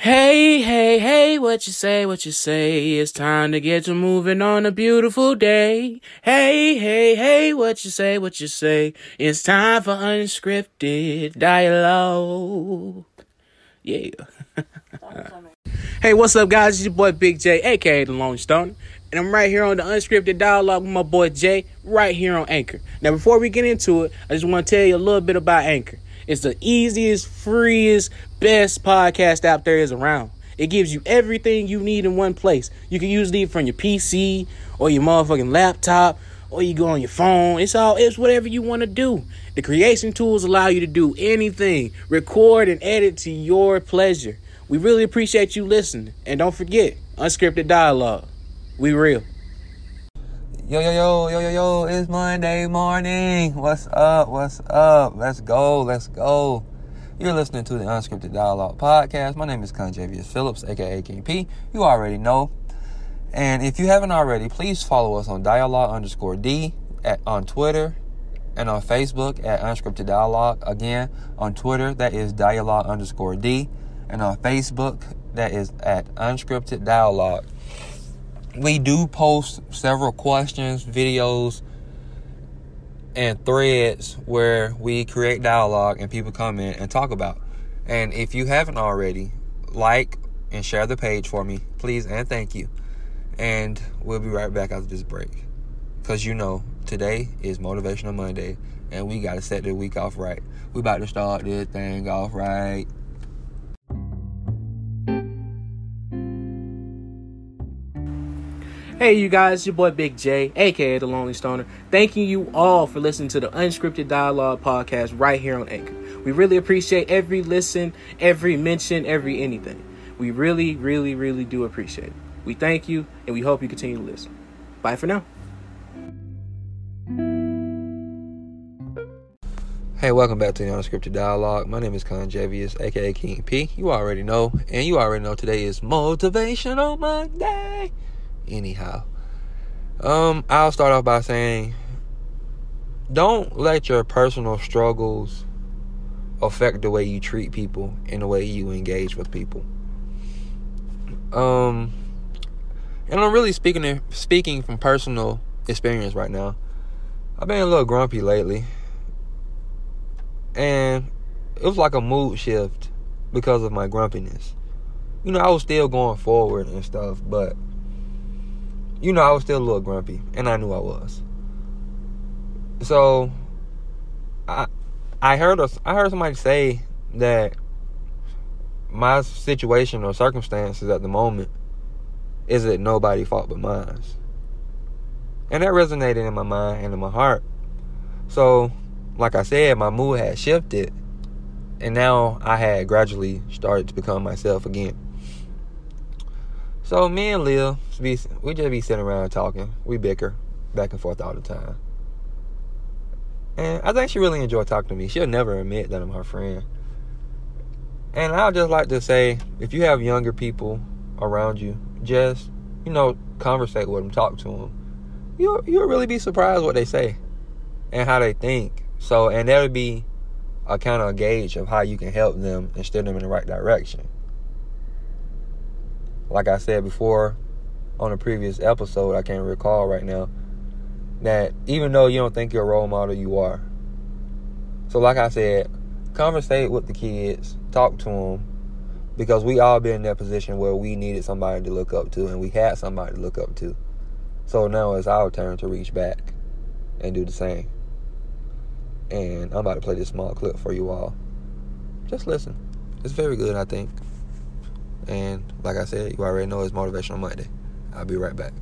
Hey, hey, hey, what you say, what you say? It's time to get to moving on a beautiful day. Hey, hey, hey, what you say, what you say? It's time for unscripted dialogue. Yeah. hey, what's up, guys? It's your boy Big J, aka The Lone Stone. And I'm right here on the unscripted dialogue with my boy Jay, right here on Anchor. Now, before we get into it, I just want to tell you a little bit about Anchor. It's the easiest, freest, best podcast out there is around. It gives you everything you need in one place. You can use it from your PC or your motherfucking laptop or you go on your phone. It's all it's whatever you want to do. The creation tools allow you to do anything, record and edit to your pleasure. We really appreciate you listening. And don't forget, unscripted dialogue. We real. Yo, yo, yo, yo, yo, yo, it's Monday morning. What's up? What's up? Let's go. Let's go. You're listening to the Unscripted Dialogue Podcast. My name is Conjavious Phillips, aka King P. You already know. And if you haven't already, please follow us on dialogue underscore D at, on Twitter and on Facebook at Unscripted Dialogue. Again, on Twitter, that is dialogue underscore D. And on Facebook, that is at Unscripted Dialogue we do post several questions, videos, and threads where we create dialogue and people come in and talk about. And if you haven't already, like and share the page for me, please and thank you. And we'll be right back after this break. Because you know, today is Motivational Monday and we got to set the week off right. We about to start this thing off right. Hey, you guys, your boy Big J, aka The Lonely Stoner, thanking you all for listening to the Unscripted Dialogue podcast right here on Anchor. We really appreciate every listen, every mention, every anything. We really, really, really do appreciate it. We thank you, and we hope you continue to listen. Bye for now. Hey, welcome back to the Unscripted Dialogue. My name is Conjavious, aka King P. You already know, and you already know today is Motivational Monday anyhow. Um, I'll start off by saying don't let your personal struggles affect the way you treat people and the way you engage with people. Um, and I'm really speaking speaking from personal experience right now. I've been a little grumpy lately, and it was like a mood shift because of my grumpiness. You know, I was still going forward and stuff, but you know, I was still a little grumpy, and I knew I was. So, I I heard a, I heard somebody say that my situation or circumstances at the moment is it nobody fault but mine, and that resonated in my mind and in my heart. So, like I said, my mood had shifted, and now I had gradually started to become myself again. So me and Lil, we just be sitting around talking. We bicker back and forth all the time. And I think she really enjoyed talking to me. She'll never admit that I'm her friend. And I'd just like to say, if you have younger people around you, just, you know, conversate with them, talk to them. You'll, you'll really be surprised what they say and how they think. So, and that would be a kind of a gauge of how you can help them and steer them in the right direction like I said before on a previous episode, I can't recall right now, that even though you don't think you're a role model, you are. So, like I said, conversate with the kids, talk to them, because we all been in that position where we needed somebody to look up to, and we had somebody to look up to. So now it's our turn to reach back and do the same. And I'm about to play this small clip for you all. Just listen. It's very good, I think. And like I said, you already know it's Motivational Monday. I'll be right back.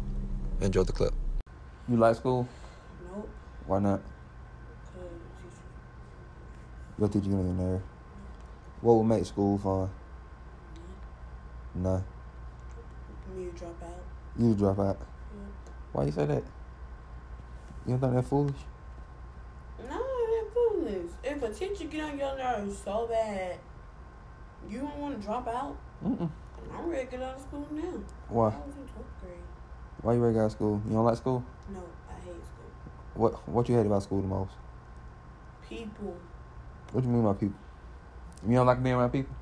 Enjoy the clip. You like school? Nope. Why not? Your teacher gonna be there. What would make school fun? None. Me to drop out. You drop out. Yeah. Why you say that? You don't think that's foolish? No, that foolish. If a teacher get on your nerves so bad, you don't want to drop out. Mm-mm. I'm ready to get out of school now. Why? I was in 12th grade. Why you ready to go to school? You don't like school? No, I hate school. What What you hate about school the most? People. What do you mean by people? You don't like being around people?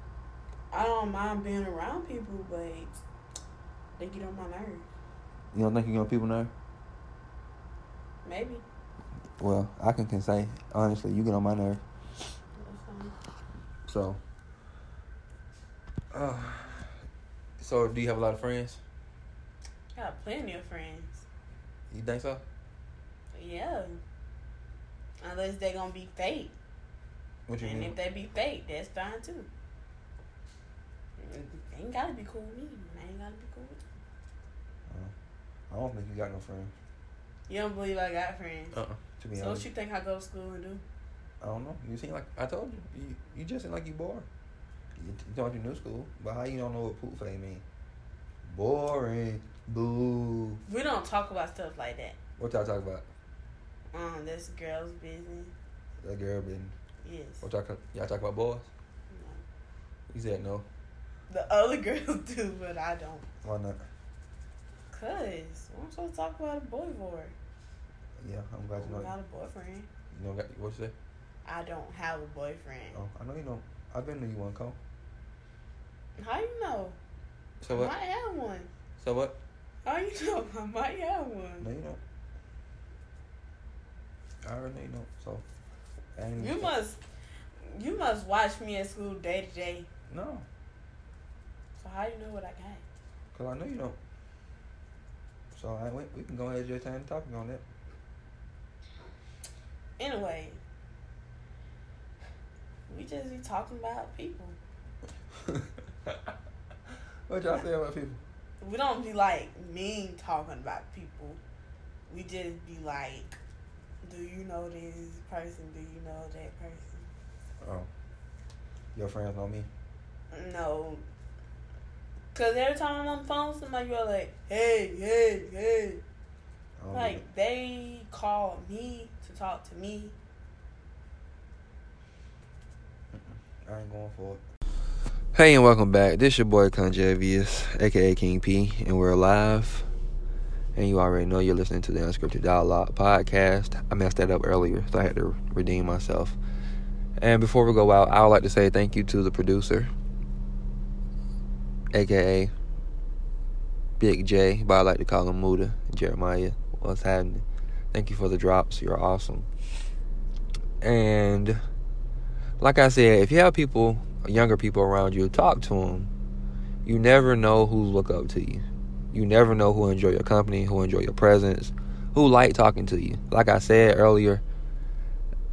I don't mind being around people, but they get on my nerves. You don't think you get on people nerve? Maybe. Well, I can, can say honestly, you get on my nerve. So, uh, so do you have a lot of friends? I got plenty of friends. You think so? Yeah. Unless they're gonna be fake. What you And mean? if they be fake, that's fine too. They ain't gotta be cool with me. They ain't gotta be cool with you. I don't think you got no friends. You don't believe I got friends. Uh, uh to be so what honest, you think I go to school and do? I don't know. You seem like I told you. You, you just seem like you bored. You, thought you knew school, but how you don't know what poop fade mean? Boring. Boo. We don't talk about stuff like that. What y'all talk about? Um, that's girls' business. That girl been. Yes. What y'all y'all talk about boys? No. You said no. The other girls do, but I don't. Why not? Cause I'm supposed to talk about a boy for? Yeah, I'm glad you I'm know. not a boyfriend. You don't got what you say? I don't have a boyfriend. Oh, I know you don't. I've been to you one call. How you know? So I what? might have one. So what? How you know? I might have one. No, you don't. I already know don't. So. I You must, you must watch me at school day to day. No, So how you know what I got? cause I know you don't. So I we, we can go ahead and just time talking on that. Anyway, we just be talking about people. what y'all say about people? We don't be like mean talking about people. We just be like, do you know this person? Do you know that person? Oh, your friends know me. No. Cause every time I'm on the phone somebody, you're like, hey, hey, hey. Like they call me to talk to me. I ain't going for it. Hey and welcome back. This your boy Conjavious, aka King P, and we're live. And you already know you're listening to the Unscripted Dialogue podcast. I messed that up earlier, so I had to redeem myself. And before we go out, I would like to say thank you to the producer, aka Big J, but I like to call him Muda, Jeremiah. What's happening? Thank you for the drops. You're awesome. And like I said, if you have people, younger people around you, talk to them. You never know who look up to you. You never know who enjoy your company, who enjoy your presence, who like talking to you. Like I said earlier,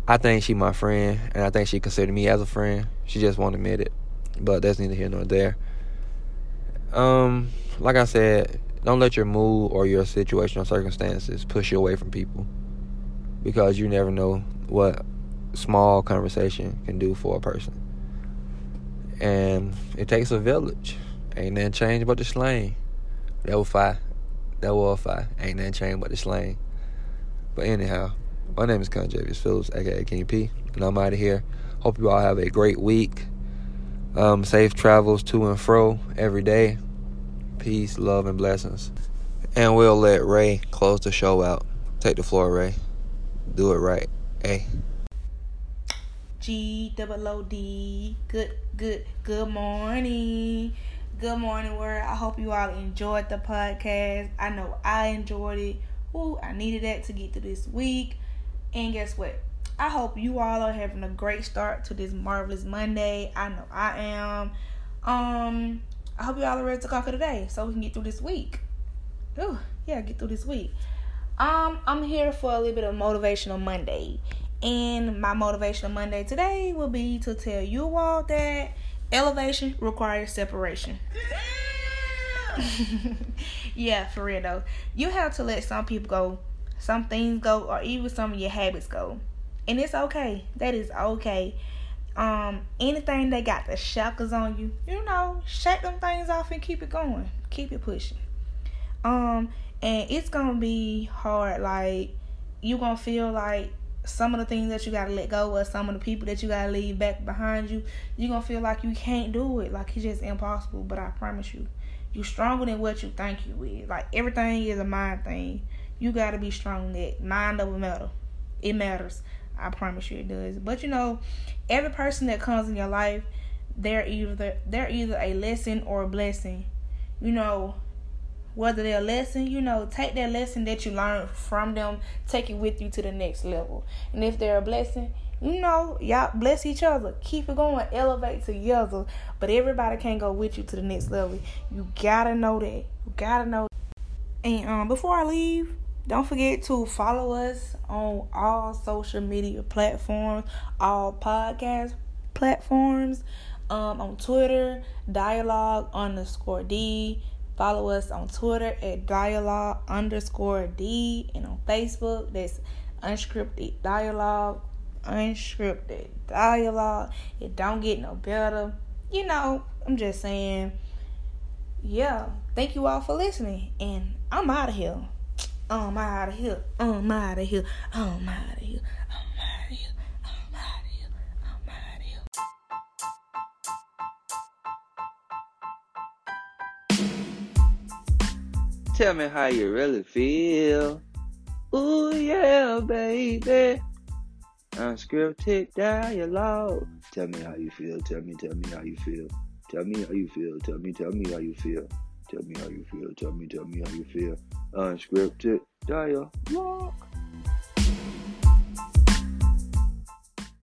I think she my friend, and I think she considered me as a friend. She just won't admit it, but that's neither here nor there. Um, like I said, don't let your mood or your situation or circumstances push you away from people, because you never know what small conversation can do for a person. And it takes a village. Ain't nothing changed but the slang. That was fire. That was fire. Ain't nothing changed but the slang. But anyhow, my name is Conjavious Phillips, aka King P, and I'm out of here. Hope you all have a great week. Um, safe travels to and fro every day. Peace, love, and blessings. And we'll let Ray close the show out. Take the floor, Ray. Do it right. Hey. G double O D. Good, good, good morning. Good morning, world. I hope you all enjoyed the podcast. I know I enjoyed it. Ooh, I needed that to get through this week. And guess what? I hope you all are having a great start to this marvelous Monday. I know I am. Um, I hope you all are ready to conquer today so we can get through this week. Ooh, yeah, get through this week. Um, I'm here for a little bit of motivational Monday. And my motivational Monday today will be to tell you all that elevation requires separation. yeah, for real though. You have to let some people go, some things go, or even some of your habits go. And it's okay. That is okay. Um, anything that got the shackles on you, you know, shake them things off and keep it going. Keep it pushing. Um, and it's gonna be hard, like you gonna feel like some of the things that you gotta let go of, some of the people that you gotta leave back behind you, you're gonna feel like you can't do it, like it's just impossible. But I promise you, you're stronger than what you think you is. Like everything is a mind thing. You gotta be strong. That mind over matter. It matters. I promise you it does. But you know, every person that comes in your life, they're either they're either a lesson or a blessing. You know, whether they're a lesson, you know, take that lesson that you learned from them, take it with you to the next level. And if they're a blessing, you know, y'all bless each other. Keep it going, elevate together. But everybody can't go with you to the next level. You gotta know that. You gotta know. And um, before I leave, don't forget to follow us on all social media platforms, all podcast platforms. Um, on Twitter, dialogue underscore D. Follow us on Twitter at dialogue underscore D. And on Facebook, that's unscripted dialogue. Unscripted dialogue. It don't get no better. You know, I'm just saying. Yeah. Thank you all for listening. And I'm out of here. I'm out of here. I'm out of here. I'm out of here. I'm Tell me how you really feel. Ooh yeah, baby. Unscripted dialogue. Tell me how you feel. Tell me, tell me how you feel. Tell me how you feel. Tell me, tell me how you feel. Tell me how you feel. Tell me, tell me how you feel. Unscripted dialogue.